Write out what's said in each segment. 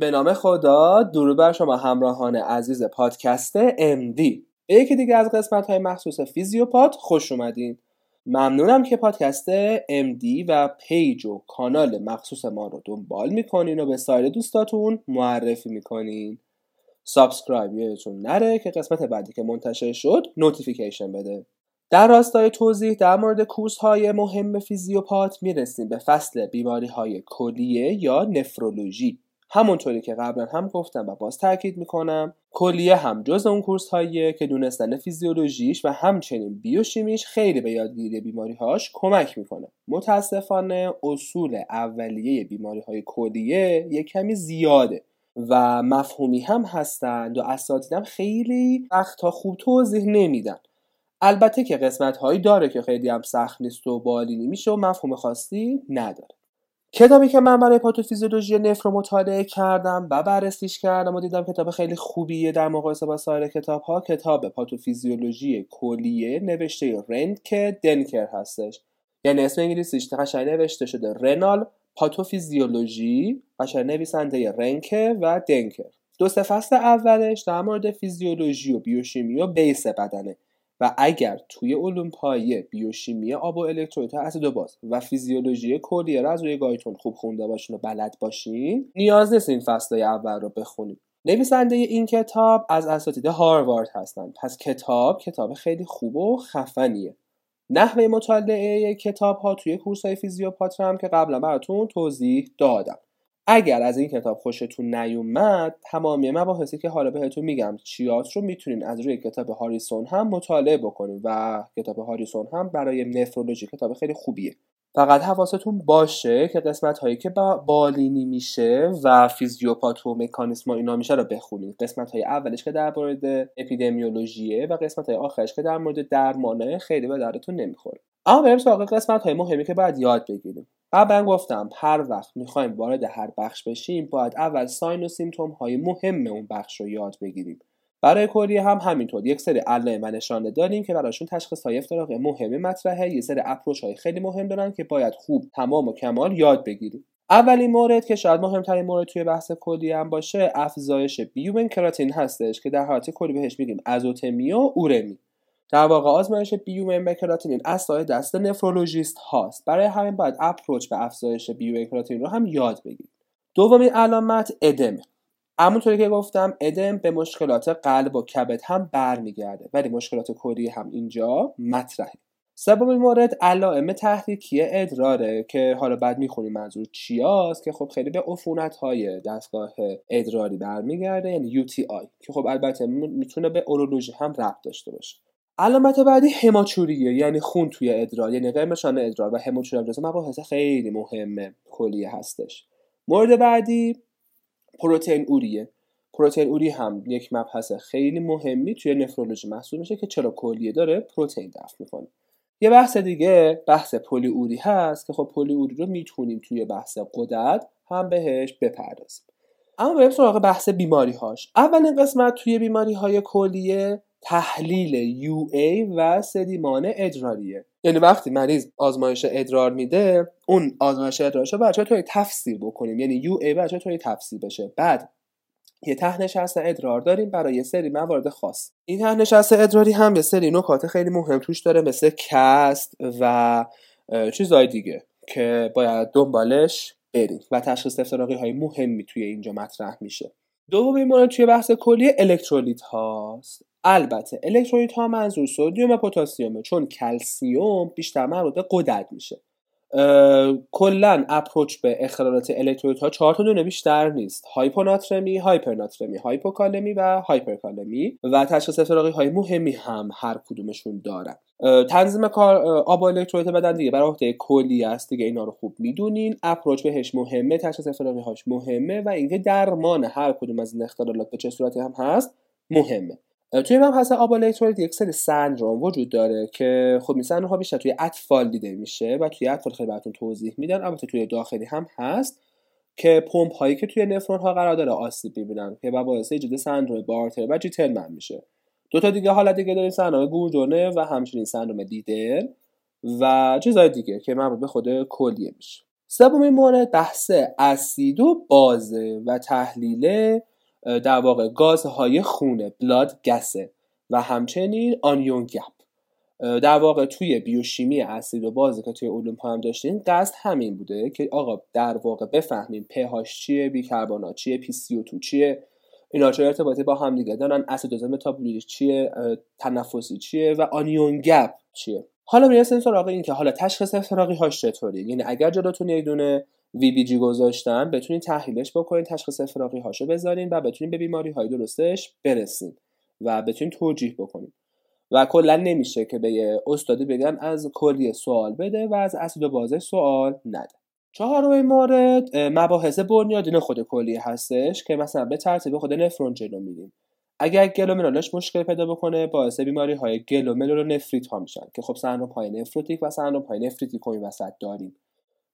به نام خدا درود بر شما همراهان عزیز پادکست MD به یکی دیگه از قسمت های مخصوص فیزیوپات خوش اومدین. ممنونم که پادکست MD و پیج و کانال مخصوص ما رو دنبال می‌کنین و به سایر دوستاتون معرفی می‌کنین. subscribe یادتون نره که قسمت بعدی که منتشر شد notification بده. در راستای توضیح در مورد course های مهم فیزیوپات می‌رسیم به فصل بیماری های کلیه یا نفرولوژی. همونطوری که قبلا هم گفتم و باز تاکید می‌کنم کلیه هم جز اون کورس هاییه که دونستن فیزیولوژیش و همچنین بیوشیمیش خیلی به یادگیری بیماری هاش کمک می‌کنه. متاسفانه اصول اولیه بیماری های کلیه یک کمی زیاده و مفهومی هم هستند و اساتیدم خیلی وقتها خوب توضیح نمیدن. البته که قسمت هایی داره که خیلی هم سخت نیست و بالینی میشه و مفهوم خاصی نداره. کتابی که من برای پاتوفیزیولوژی نفرو مطالعه کردم و بررسیش کردم و دیدم کتاب خیلی خوبیه در مقایسه با سایر کتاب ها کتاب پاتوفیزیولوژی کلیه نوشته رنک دنکر هستش. یعنی اسم انگلیسیش قشنگ نوشته شده renal pathophysiology قشنگ نویسنده رنکه و دنکر. دو فصل اولش در مورد فیزیولوژی و بیوشیمی و base بدنه. و اگر توی علوم پایه بیوشیمی آب و الکترولیت اسید و باز و فیزیولوژی کلیه را از روی گایتون خوب خونده باشین و بلد باشین نیاز نیست این فصل اول رو بخونید نویسنده این کتاب از اساتید هاروارد هستند. پس کتاب کتاب خیلی خوب و خفنیه. نحوه مطالعه کتاب ها توی کورس های فیزیوپات هم که قبلا براتون توضیح دادم. اگر از این کتاب خوشتون نیومد تمامی مباحثی که حالا بهتون میگم چیات رو می‌تونین از روی کتاب هاریسون هم مطالعه بکنین و کتاب هاریسون هم برای نفرولوژی کتاب خیلی خوبیه. فقط حواستون باشه که قسمت هایی که با بالینی میشه و فیزیوپات و مکانیسم اینا میشه رو بخونید قسمت های اولش که در مورد اپیدمیولوژیه و قسمت های آخرش که در مورد درمانه خیلی به دردتون نمی‌خوره. اما بریم سراغ قسمت های مهمی که باید یاد بگیریم. قبلا گفتم هر وقت می‌خوایم وارد هر بخش بشیم باید اول ساین و سیمتوم های مهم اون بخش رو یاد بگیریم. برای کلیه هم همینطور. یک سری علائم و نشانه داریم که براشون تشخیص های افتراق مهمی مطرحه. یه سری اپروچ های خیلی مهم دارن که باید خوب تمام و کمال یاد بگیریم. اولین مورد که شاید مهمترین مورد توی بحث کلی هم باشه افزایش بیومن کراتین هستش که در حالت کلی بهش میگیم ازوتمی اورمی. در واقع آزمایش بیومن کراتینین اصلا دست نفرولوژیست هاست. برای همین باید اپروچ به افزایش بیومن کراتینین رو هم یاد بگیریم. دومین علامت ادم. همونطوری که گفتم ادم به مشکلات قلب و کبد هم برمیگرده ولی مشکلات کلی هم اینجا مطرحه. سومین مورد علائم تحریکی ادراره که حالا بعد می‌خونیم منظور چیاست که خب خیلی به عفونت های دستگاه ادراری برمیگرده یعنی UTI که خب البته می‌تونه به اورولوژی هم ربط داشته باشه. علامت بعدی هماچوریه یعنی خون توی ادرار یعنی قرمز شدن ادرار و هماچوری جزو مباحث خیلی مهمه کلیه هستش. مورد بعدی پروتئین اوریه. پروتئین اوری هم یک مبحث خیلی مهمی توی نفرولوژی محسوب میشه که چرا کلیه داره؟ پروتئین دفع می‌کنه. یه بحث دیگه بحث پلی اوری هست که خب پلی اوری رو می‌تونیم توی بحث غدد هم بهش بپردازیم. اما بریم سراغ بحث بیماری هاش اولین قسمت توی بیماری های کلیه تحلیل UA و سدیمان ادراریه. یعنی وقتی مریض آزمایش ادرار میده اون آزمایش ادرارش رو به چه طوری تفسیر بکنیم؟ یعنی UA به چه طوری تفسیر بشه؟ بعد یه ته نشست ادرار داریم برای یه سری موارد خاص. این ته نشست ادراری هم یه سری نکات خیلی مهم توش داره مثل cast و چیزهای دیگه که باید دنبالش بریم و تشخیص افتراقی های مهمی توی اینجا مطرح میشه. دومین مورد توی بحث کلیه الکترولیت هاست. البته الکترولیت ها منظور سدیم و پتاسیمه چون کلسیوم بیشتر مربوط به قدرت میشه. کلا approach به اختلالات الکترولیت ها چهار تا دونه بیشتر نیست. هایپوناترمی هایپرناترمی هایپوکالمی و هایپرکالمی. و تشخیص افتراقی های مهمی هم هر کدومشون دارن. تنظیم کار آب و الکترولیت بدن دیگه برای عهده کلی است. دیگه اینا رو خوب می‌دونین. اپروچ بهش مهمه تشخیص افتراقی هاش مهمه و اینکه درمان هر کدوم از این اختلالات به چه صورتی هم هست مهمه. توی مبحث آب الکترولیت یک سری سندروم وجود داره که خب این سندروم ها بیشتر توی اطفال دیده میشه و توی اطفال خیلی براتون توضیح میدن البته توی داخلی هم هست که پمپ هایی که توی نفرون ها قرار داره آسیب ببینن که باعث ایجاد سندروم بارتر و جیتلمن میشه. دو تا دیگه حالت دیگه داریم سندروم گوردونه و همچنین سندروم دیدل و چیزهای دیگه که مربوط به خود کلیه میشه. سومین مورد بحث اسید و بازه و تحلیل در واقع گازهای خونه بلاد گسه و همچنین آنیون گپ. در واقع توی بیوشیمی اسید و بازی که توی علوم هم داشتیم قصد همین بوده که آقا در واقع بفهمیم pH چیه بیکربنات چیه PCO2 چیه. اینا چه ارتباطی با هم دیگه دارن اسیدوز متابولیک چیه تنفسی چیه و آنیون گپ چیه. حالا می‌رسیم سراغ این که حالا تشخیص افتراقی هاش چطوری؟ یعنی اگر جلوتون یک دونه جی گذاشتن بتونین تحلیلش بکنین تشخیص افتراقی هاشو بذارین و بتونین به بیماری های درستش برسین و بتونین توجیه بکنین. و کلا نمیشه که به یه استادی بگن از کلی سوال بده و از اسید و بازه سوال نده. چهارمین مورد مباحث بنیادین خود کلیه هستش که مثلا به ترتیب خود نفرون جلو میدیم اگر گلومرولش مشکل پیدا بکنه باعث بیماری های گلومرولونفریت ها میشن که خب سندروم های نفروتیک و سندروم های نفریتیک این وسط داریم.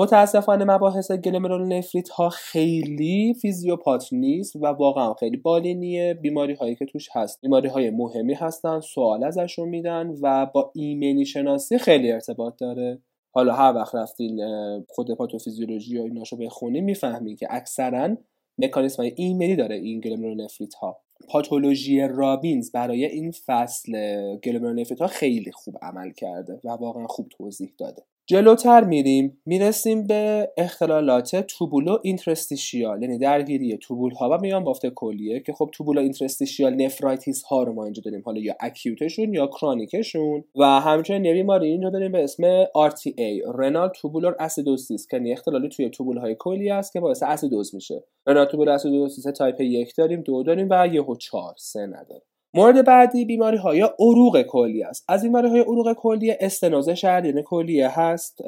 متاسفانه مباحث گلومرول نفریت ها خیلی فیزیوپات نیست و واقعا خیلی بالینیه بیماری هایی که توش هست بیماری های مهمی هستن سوال ازشون میدن و با ایمنی شناسی خیلی ارتباط داره. حالا هر وقت رفتین خود پاتوفیزیولوژی و ایناشو بخونیم می‌فهمین که اکثرا مکانیسم های ایمنی داره این گلومرول نفریت ها. پاتولوژی رابینز برای این فصل گلومرول نفریت ها خیلی خوب عمل کرده و واقعا خوب توضیح داده. جلوتر میریم. می‌رسیم به اختلالات tubulointerstitial یعنی درگیری توبول ها و میان بافت کلیه که خب tubulointerstitial nephritis ها رو ما اینجا داریم. حالا یا acute شون یا chronic شون. و همچنین یه بیماری اینجا داریم به اسم RTA renal tubular acidosis که یعنی اختلالی توی توبول های کلیه است که باعث اسیدوز میشه. renal tubular acidosis type یک داریم دو داریم و یهو چهار سه نداریم. مورد بعدی بیماری های عروق کلیه است. از بیماری های عروق کلیه استنوز شریان کلیه هست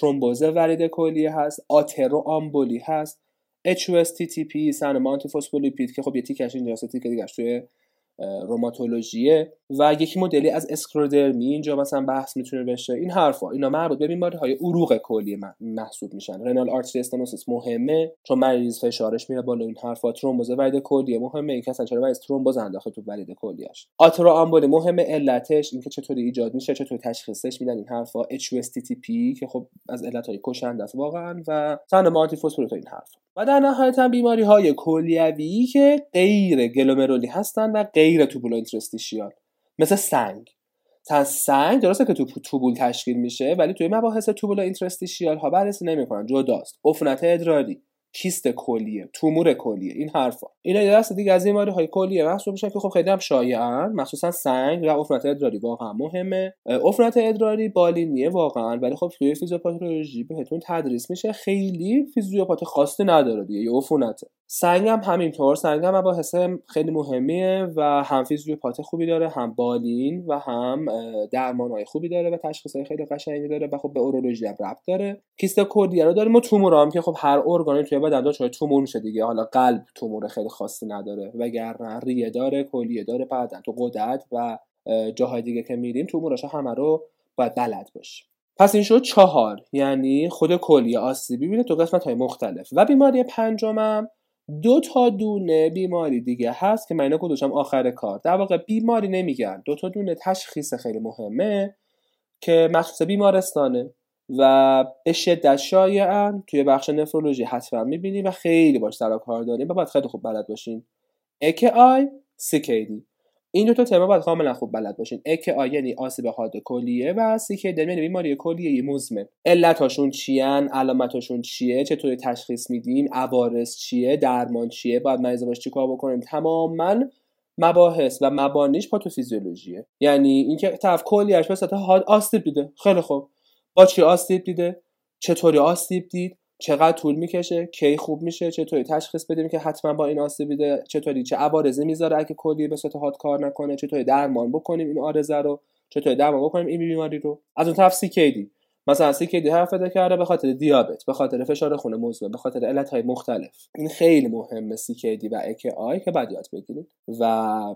ترومبوز ورید کلیه هست آترو آمبولی هست HUS TTP سندروم آنتی‌فسفولیپید که خب یه تیکش اینجاست تیکه دیگه توی روماتولوژیه و یکی مدلی از اسکرودرمی اینجا مثلا بحث می‌تونه بشه. این حرفا اینا مربوط به بیماری های عروق کلیه محسوب میشن. renal artery stenosis مهمه چون مریض فشارش میره بالا این حرفا ترومبوز ورید کلیه مهمه این اصلا چرا مریض ترومبوز انداخته تو ورید کلیهش آترو آمبولی مهمه علتش اینکه چطوری ایجاد میشه چطوری تشخیصش میدن این حرفا. HUS TTP که خب از علت های کشنده است واقعا و سندروم آنتی این حرفا. و در نهایت هم بیماری های کلیوی که غیر گلومرولی هستن و غیر tubulointerstitial مثل سنگ. تا سنگ درسته که تو توبول تشکیل میشه ولی توی مباحث tubulointerstitial ها بررسی نمی‌کنن. جداست. عفونت ادراری. کیست کلیه؟ تومور کلیه. این حرفا. اینا یه دست دیگه از بیماری های کلیه محسوب میشن که خب خیلی هم شایعن. مخصوصا سنگ و عفونت ادراری واقعا مهمه. عفونت ادراری بالینیه واقعا ولی خب توی فیزیوپاتولوژی بهتون تدریس میشه. خیلی فیزیوپات خاصی نداره دیگه یه سنگ هم همینطور. سنگ هم مباحث خیلی مهمیه و هم فیزیوپات خوبی داره هم بالین و هم درمانهای خوبی داره و تشخیصهای خیلی قشنگی داره و خب به اورولوژی هم ربط داره. کیست کلیه رو داریم و تومور هم که خب هر ارگانی توی بدن داشت تومور میشه دیگه. حالا قلب تومور خیلی خاصی نداره وگرنه ریه داره کلیه داره بعدن تو قدرت و جاهای دیگه که میریم توموراش همه رو باید بلد باشیم پس این شد چهار یعنی خود کلیه آسیبی میره تو قسمت های مختلف. و بیماری پنجمم دو تا دونه بیماری دیگه هست که من اینا گذاشتم آخر کار. در واقع بیماری نمیگن. دو تا دونه تشخیص خیلی مهمه که مخصوص بیمارستانه و به شدت شایعن. توی بخش نفرولوژی حتما می‌بینیم و خیلی باش سر کار داریم و باید خیلی خوب بلد باشین. AKI CKD این دو تا باید کاملا خوب بلد باشین. AKI یعنی آسیب حاد کلیه و CKD یعنی بیماری کلیه مزمن. علتاشون چیان؟ علامتاشون چیه؟ چطوری تشخیص میدیم عوارض چیه؟ درمان چیه؟ باید مریض باش چیکار بکنیم تماما مباحث و مبانیش پاتوفیزیولوژیه. یعنی اینکه طرف کلیهش به صورت حاد آسیب دیده. خیلی خوب. با چی آسیب دیده؟ چطوری آسیب دید؟ چقدر طول می‌کشه کی خوب میشه چطوری تشخیص بدیم که حتما با این آسیب دیده چطوری چه عوارضی می‌ذاره اگه کلی به صورت حاد کار نکنه چطوری درمان بکنیم این آرزه رو چطوری درمان بکنیم این بیماری رو. از اون طرف دی مثلا دی حرف بده کرده به خاطر دیابت به خاطر فشار خون مزمن به خاطر علت های مختلف. این خیلی مهمه دی و آی که بعد یاد بگیرید. و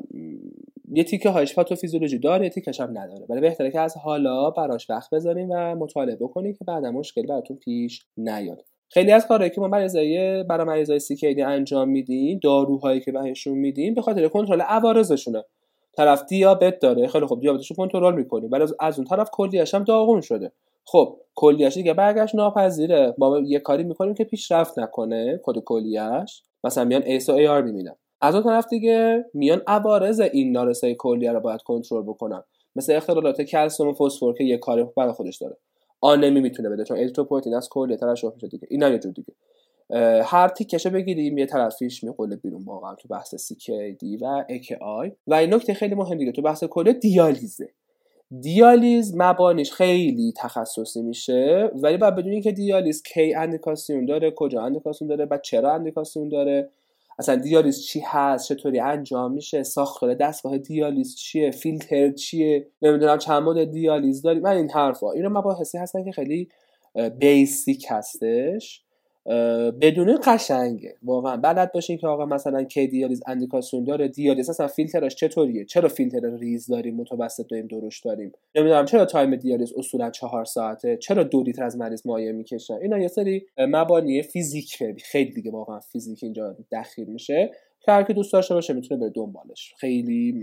یه تیکه هایش پاتوفیزیولوژی داره یه تیکش هم نداره. ولی بهتره که از حالا براش وقت بذاریم و مطالعه بکنیم که بعدا مشکل براتون پیش نیاد. خیلی از کارهایی که ما مریضای برای مریضای CKD انجام میدیم داروهایی که بهشون میدیم به خاطر کنترل عوارضشونه. طرف دیابت داره خیلی خوب دیابتشو کنترل می‌کنیم. ولی از اون طرف کلیش هم داغون شده. خب کلیش دیگه برگشت ناپذیره. ما یه کاری می‌کنیم که پیشرفت نکنه کد کلیش مثلا میان ACE و ARB میدن از اون طرف دیگه میان عوارض این نارسایی کلیه رو باید کنترل بکنن. مثل اختلالات کلسیم و فسفر که یه کاری برای خودش داره. آنمی می‌تونه بده چون اریتروپویتین از کلیه ترشح میشه دیگه. این یه جور دیگه. هر تیکشه بگیریم یه طرفیش میقله بیرون واقعا تو بحث دی و آی و این نکته خیلی مهم دیگه تو بحث کل دیالیزه. دیالیز مبانیش خیلی تخصصی میشه ولی باید بدونی که دیالیز کی اندیکاسیون داره کجا اندیکاسیون داره و چرا اندیکاسیون داره. اصلا دیالیز چی هست چطوری انجام میشه ساختار دستگاه دیالیز چیه فیلتر چیه نمی‌دونم چند مدل دیالیز داری. من این حرفا اینا مباحثی هستن که خیلی basic هستش. بدون قشنگه. واقعا بلد باشین که آقا مثلا کی دیالیز اندیکاسیون داره. دیالیز اصلا فیلترش چطوریه؟ چرا فیلتر ریز داریم متوسط داریم درشت داریم؟ نمی‌دونم چرا time دیالیز اصولا چهار ساعته؟ چرا دو لیتر از مریض مایع می‌کشن؟ اینا یه سری مبانی فیزیک خیلی دیگه واقعا فیزیک اینجا دخیل میشه. که هر دوست داشته باشه می‌تونه بره دنبالش. خیلی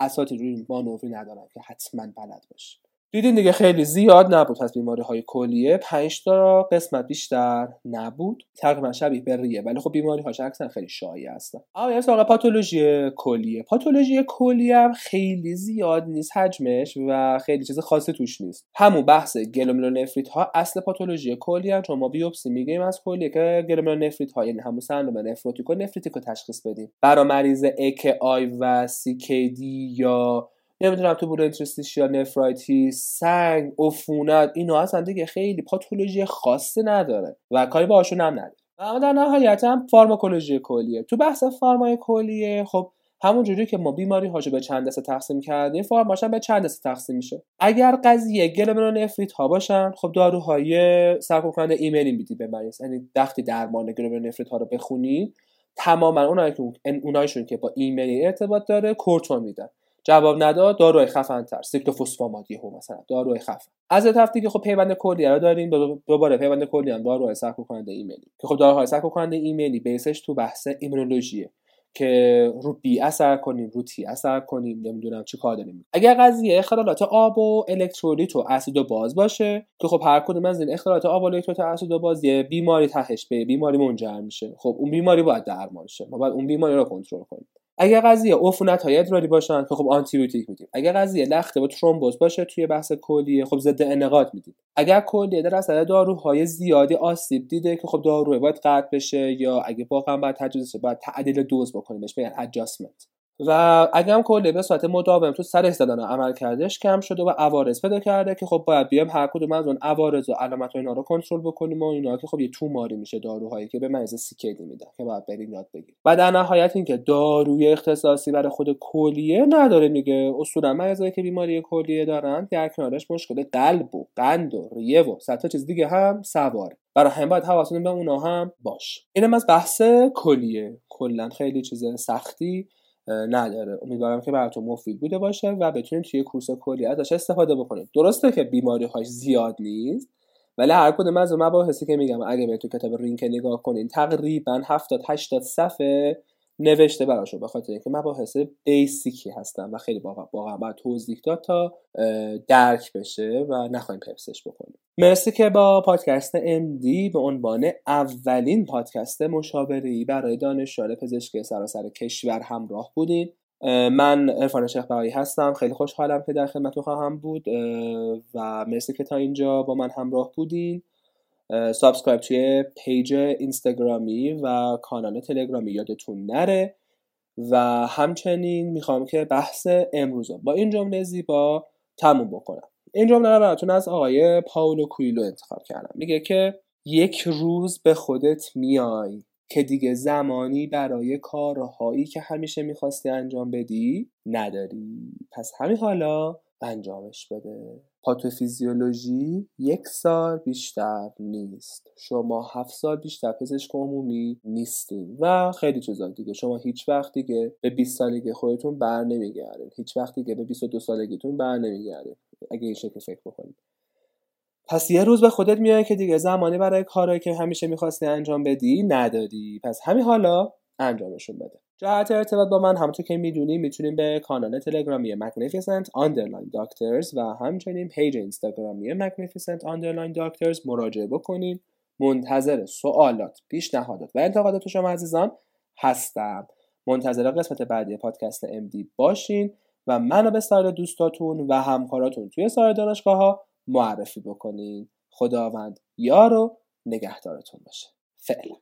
اساتی روی مانوری ندارم که حتما بلد باشه دیدین دیگه خیلی زیاد نبود از بیماری های کلیه. 5 تا قسمت بیشتر نبود. تقریبا شبیه به ریه. ولی خب بیماری هاش اکثر خیلی شایع هستن اما سراغ پاتولوژی کلیه. پاتولوژی کلیه هم خیلی زیاد نیست حجمش و خیلی چیز خاصی توش نیست. همون بحث گلومرولونفریت ها اصل پاتولوژی کلیه چون ما بیوپسی می‌گیریم از کلیه که گلومرولونفریت ها یعنی همون سندروم نفروتیک و نفریتیک رو تشخیص بدیم. برای مریض AKI و CKD یا نمی‌دونم تو یا nephritis سنگ عفونت اینا اصلا دیگه خیلی پاتولوژی خاصی نداره و کاری باشون هم نداره. اما در نهایت هم فارماکولوژی کلیه. تو بحث pharma ی کلیه خب همون جوری که ما بیماری هاشو به چند دسته تقسیم کردیم pharma ش به چند دسته تقسیم میشه. اگر قضیه گلومرونفریت ها باشن خب داروهای سرکوب کننده ایمنی میدی به مریض یعنی وقتی درمان گلومرونفریت ها رو بخونی تماما اونایی که اونایشون که با ایمنی ارتباط داره کورتون میدن. جواب نداد داروی خفن تر سیکلوفوسفاماد یهو مثلا داروی خفن. از طرف دیگه خب پیوند کلی رو داریم دوباره پیوند کلی هم داروهای سرکوب کننده ایمنی که خب داروهای سرکوب کننده ایمنی بیسش تو بحث ایمونولوژیه که رو بی اثر کنیم رو تی اثر کنیم نمی‌دونم چی کار داریم. اگر قضیه اختلالات آب و الکترولیت و اسید و باز باشه که خب هر کدوم از این اختلالات آب و الکترولیت و اسید و باز یه بیماری تهش به بیماری منجر میشه. خب اون بیماری باید درمان شه. ما باید اون بیماری رو کنترل کنیم. اگر قضیه عفونت های ادراری باشن که خب آنتی بیوتیک میدیم. اگر قضیه لخته و ترومبوز باشه توی بحث کلیه خب ضد انقاد میدیم. اگر کلیه در اثر داروهای زیادی آسیب دیده که خب داروی باید قطع بشه یا اگه واقعا باید تجویزش باید تعدیل دوز بکنیم بهش میگن ادجاستمنت و اگه هم کلی به صورت مداوم تو سرش زدن عمل کردش کم شده و عوارض پیدا کرده که خب باید بیام هر کدوم از اون عوارض و علامت و اینا رو کنترل بکنیم و اینا که خب یه توماری میشه داروهایی که به مریض سیکیدی میدن که باید بریم یاد بگیریم. و در نهایت اینکه داروی اختصاصی برای خود کلیه نداره میگه. اصولا مریضایی که بیماری کلیه دارن در کنارش مشکل قلب و قند و ریه و صد چیز دیگه هم سواره. برای هم باید حواستون به اونا هم باش اینم از بحث کلیه. کلا خیلی چیز سختی. نداره. امیدوارم که براتون مفید بوده باشه و بتونید توی کورس کلی ازش استفاده بکنید درسته که بیماری هاش زیاد نیست ولی هر کدوم از مباحثی که میگم اگه به تو کتاب رینک نگاه کنین تقریبا 70 80 صفحه نوشته براشون به خاطر اینکه مباحث بیسیکی هستن و خیلی واقعا باید توضیح داد تا درک بشه و نخواهیم پرسش بکنیم. مرسی که با پادکست MD به عنوان اولین پادکست مشاوره برای دانشجویان پزشکی سراسر کشور همراه بودین. من عرفان شیخ هستم. خیلی خوشحالم که در خدمت خواهم بود. و مرسی که تا اینجا با من همراه بودین. subscribe توی page اینستاگرامی و کانال تلگرامی یادتون نره. و همچنین می‌خوام که بحث امروز با این جمله زیبا تموم بکنم. این جمله رو براتون از آقای پائولو کوئیلو انتخاب کردم. میگه که یک روز به خودت میای که دیگه زمانی برای کارهایی که همیشه می‌خواستی انجام بدی نداری. پس همین حالا انجامش بده. پاتوفیزیولوژی یک سال بیشتر نیست. شما هفت سال بیشتر پزشک عمومی نیستین و خیلی چیزا دیگه. شما هیچ وقت دیگه به 20 سالگی خودتون بر نمیگردین. هیچ وقت دیگه به 22 سالگیتون بر نمیگردین. اگه این شکل فکر بکنید. پس یه روز به خودت میای که دیگه زمانی برای کارهایی که همیشه می‌خواستی انجام بدی ندادی پس همین حالا انجامشون بده. جهت ارتباط با من. همونطور که می‌دونیم می‌تونیم به کانال تلگرامی Magnificent Underline Doctors و همچنین پیج اینستاگرامی Magnificent Underline Doctors مراجعه بکنین منتظر سوالات پیشنهادات و انتقادات شما عزیزان هستم. منتظر قسمت بعدی پادکست MD باشین و منو به سایر دوستاتون و همکاراتون توی سایر دانشگاه ها معرفی بکنین. خداوند یار و نگهدارتون باشه. فعلا.